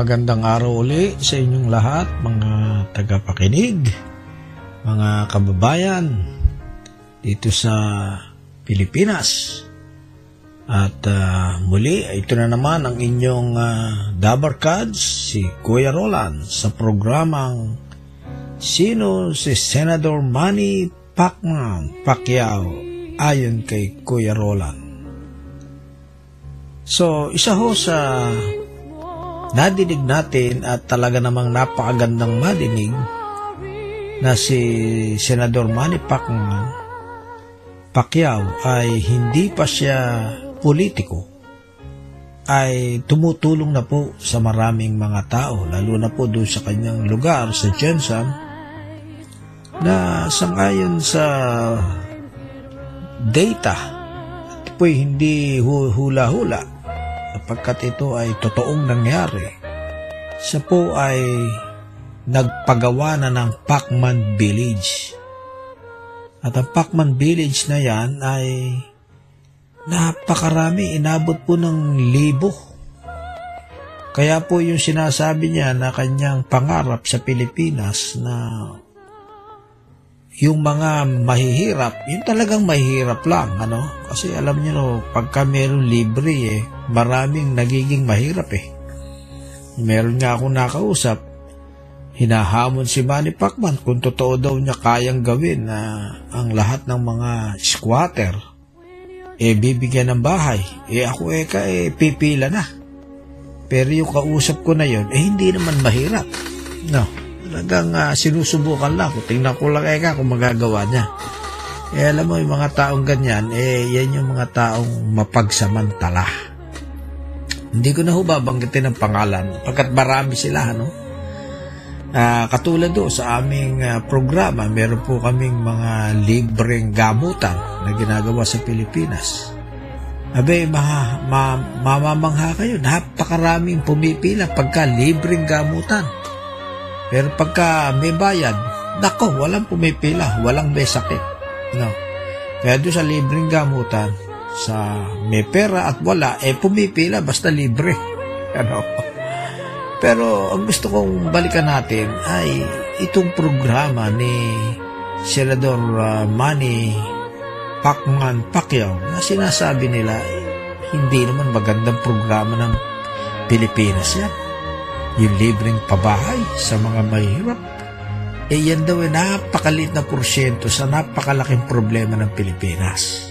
Magandang araw uli sa inyong lahat, mga tagapakinig, mga kababayan dito sa Pilipinas. At uh, muli, ito na naman ang inyong uh, Dabarkads, si Kuya Roland, sa programang Sino si Senador Manny Pacman Pacquiao ayon kay Kuya Roland. So, isa ho sa nadinig natin at talaga namang napakagandang madinig na si Senador Manny Pacman Pacquiao ay hindi pa siya politiko ay tumutulong na po sa maraming mga tao lalo na po doon sa kanyang lugar sa Jensen na sangayon sa data at po'y hindi hula-hula sapagkat ito ay totoong nangyari. Siya po ay nagpagawa na ng Pacman Village. At ang Pacman Village na yan ay napakarami, inabot po ng libo. Kaya po yung sinasabi niya na kanyang pangarap sa Pilipinas na yung mga mahihirap, yung talagang mahihirap lang, ano? Kasi alam niyo no, pagka meron libre eh, maraming nagiging mahirap eh. Meron nga akong nakausap, hinahamon si Manny Pacman kung totoo daw niya kayang gawin na ang lahat ng mga squatter eh bibigyan ng bahay. Eh ako eh ka eh pipila na. Pero yung kausap ko na yon eh hindi naman mahirap. No talagang uh, sinusubukan lang. Tingnan ko lang eka kung magagawa niya. Eh, alam mo, yung mga taong ganyan, eh, yan yung mga taong mapagsamantala. Hindi ko na ho babanggitin ang pangalan, pagkat marami sila, no? Uh, katulad do sa aming uh, programa, meron po kaming mga libreng gamutan na ginagawa sa Pilipinas. Abe, ma, ma, mamamangha kayo, napakaraming pumipila pagka libreng gamutan. Pero pagka may bayad, nako, walang pumipila, walang may sakit. No. Kaya doon sa libreng gamutan, sa may pera at wala, eh pumipila basta libre. Ano? Pero ang gusto kong balikan natin ay itong programa ni Senador uh, Manny Pacman Pacquiao na sinasabi nila hindi naman magandang programa ng Pilipinas yan yung libreng pabahay sa mga mahirap. E yan daw ay napakalit na porsyento sa napakalaking problema ng Pilipinas.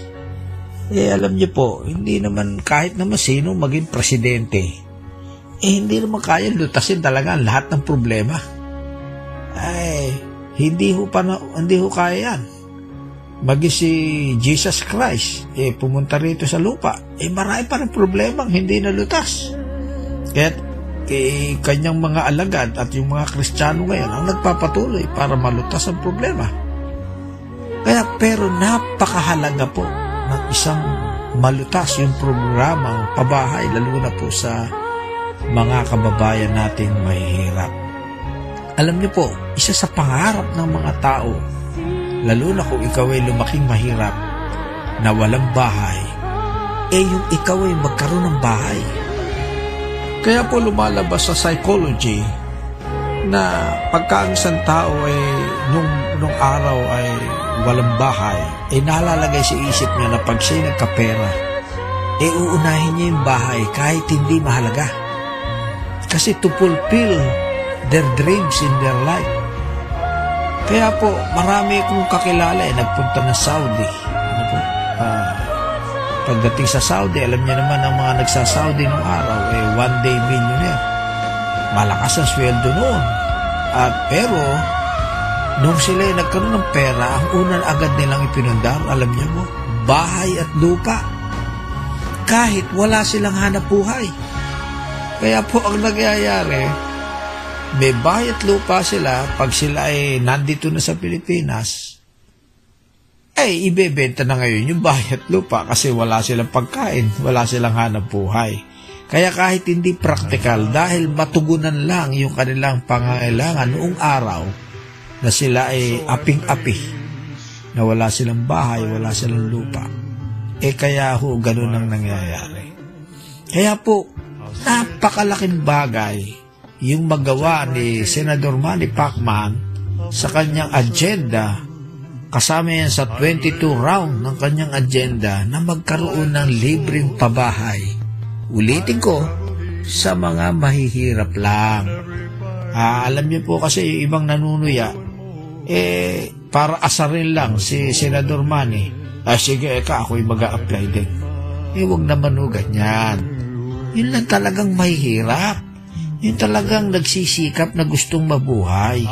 Eh alam niyo po, hindi naman kahit naman sino maging presidente, eh hindi naman kaya lutasin talaga ang lahat ng problema. Ay, hindi ho, pa na, hindi ho kaya yan. Magi si Jesus Christ, eh pumunta rito sa lupa, eh marami pa rin problema hindi nalutas. Kaya kay kanyang mga alagad at yung mga Kristiyano ngayon ang nagpapatuloy para malutas ang problema. Kaya pero napakahalaga po ng isang malutas yung programang pabahay lalo na po sa mga kababayan nating mahihirap. Alam niyo po, isa sa pangarap ng mga tao, lalo na kung ikaw ay lumaking mahirap na walang bahay, eh yung ikaw ay magkaroon ng bahay kaya po lumalabas sa psychology na pagka ang isang tao ay nung, nung araw ay walang bahay, ay nalalagay sa isip niya na pag siya nagkapera, eh uunahin niya yung bahay kahit hindi mahalaga. Kasi to fulfill their dreams in their life. Kaya po, marami kong kakilala eh, nagpunta na Saudi. Pagdating sa Saudi, alam niya naman ang mga nagsa-Saudi nung araw, eh one day millionaire. Malakas ang sweldo noon. At pero, nung sila ay nagkaroon ng pera, ang unang agad nilang ipinundar, alam niyo mo, bahay at lupa. Kahit wala silang hanap buhay. Kaya po ang nagyayari, may bahay at lupa sila pag sila ay nandito na sa Pilipinas, ay ibebenta na ngayon yung bahay at lupa kasi wala silang pagkain, wala silang hanap buhay. Kaya kahit hindi praktikal, dahil matugunan lang yung kanilang pangangailangan noong araw na sila ay aping-api, na wala silang bahay, wala silang lupa. Eh kaya ho, ganun ang nangyayari. Kaya po, napakalaking bagay yung magawa ni Senador Manny Pacman sa kanyang agenda kasama yan sa 22 round ng kanyang agenda na magkaroon ng libreng pabahay. Ulitin ko, sa mga mahihirap lang. Ah, alam niyo po kasi yung ibang nanunuya, eh, para asarin lang si Senador Manny. Ah, sige, eka, ako'y mag apply din. Eh, huwag naman ho ganyan. Yun lang talagang mahihirap. Yun talagang nagsisikap na gustong mabuhay.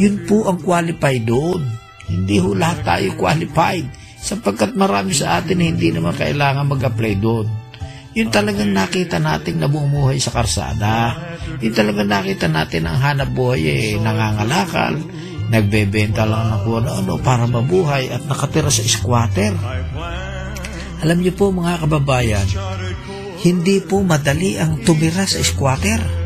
Yun po ang qualified doon. Hindi ho lahat tayo qualified sapagkat marami sa atin hindi naman kailangan mag-apply doon. Yun talagang nakita nating nabumuhay sa karsada. Yun talagang nakita natin ang hanap buhay eh, nangangalakal, nagbebenta lang ng kung ano para mabuhay at nakatira sa squatter. Alam niyo po mga kababayan, hindi po madali ang tumira sa squatter.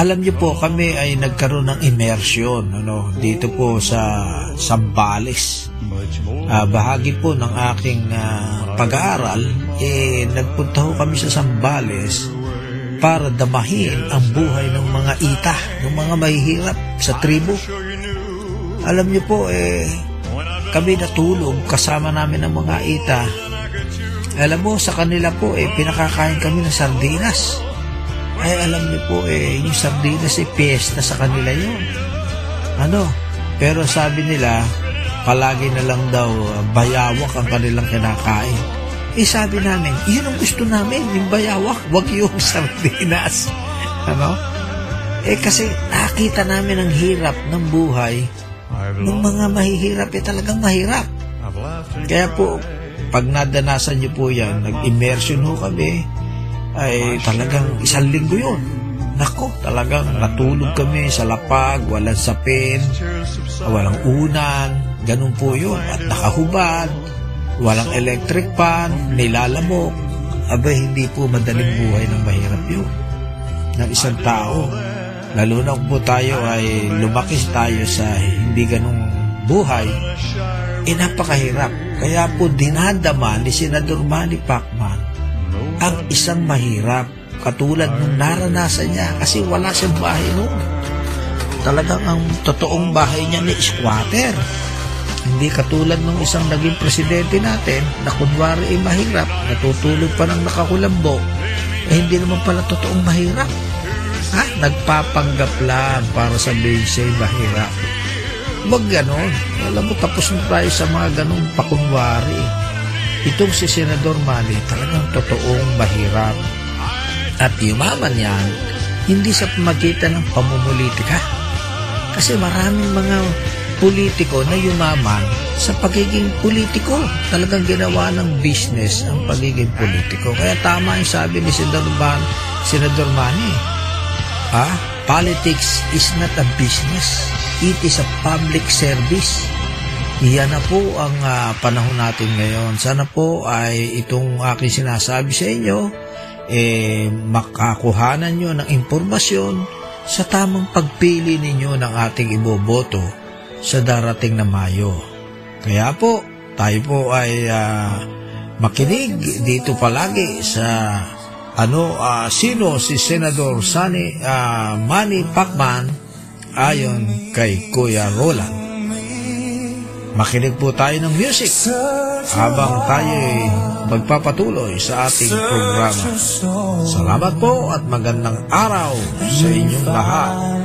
Alam niyo po, kami ay nagkaroon ng immersion ano, dito po sa Sambales. Uh, bahagi po ng aking uh, pag-aaral, eh, nagpunta ho kami sa Sambales para damahin ang buhay ng mga ita, ng mga mahihirap sa tribo. Alam niyo po, eh, kami natulog kasama namin ng mga ita. Alam mo, sa kanila po, eh, pinakakain kami ng sardinas ay alam niyo po eh, yung sardinas ay piyesta sa kanila yun. Ano? Pero sabi nila, palagi na lang daw uh, bayawak ang kanilang kinakain. Eh sabi namin, yun ang gusto namin, yung bayawak, wag yung sardinas. Ano? Eh kasi nakita namin ang hirap ng buhay ng mga mahihirap, eh talagang mahirap. Kaya po, pag nadanasan niyo po yan, nag-immersion ho kami, ay talagang isang linggo yun. Nako, talagang natulog kami sa lapag, walang sapin, walang unan, ganun po yun. At nakahubad, walang electric pan, nilalamok. Abay, hindi po madaling buhay ng mahirap yun. Ng isang tao. Lalo na po tayo ay lumaki tayo sa hindi ganung buhay, eh napakahirap. Kaya po dinadama ni Senador Manny Pacman ang isang mahirap katulad nung naranasan niya kasi wala siyang bahay noon. Talagang ang totoong bahay niya ni squatter. Hindi katulad nung isang naging presidente natin na kunwari ay mahirap, natutulog pa ng nakakulambo, eh hindi naman pala totoong mahirap. Ha? Nagpapanggap lang para sabihin siya'y mahirap. Huwag ganon. Alam mo, tapos na tayo sa mga ganong pakunwari. Itong si Senador Manny talagang totoong mahirap. At yumaman yan, hindi sa pamagitan ng pamumulitika. Kasi maraming mga politiko na yumaman sa pagiging politiko. Talagang ginawa ng business ang pagiging politiko. Kaya tama yung sabi ni Senador, Man, Senador Manny. Ha? Politics is not a business. It is a public service. Iyan na po ang uh, panahon natin ngayon. Sana po ay itong aking sinasabi sa inyo, eh, makakuhanan nyo ng impormasyon sa tamang pagpili ninyo ng ating iboboto sa darating na Mayo. Kaya po, tayo po ay uh, makinig dito palagi sa ano uh, sino si Senador Sani uh, Manny Pacman ayon kay Kuya Roland. Makinig po tayo ng music habang tayo magpapatuloy sa ating programa. Salamat po at magandang araw sa inyong lahat.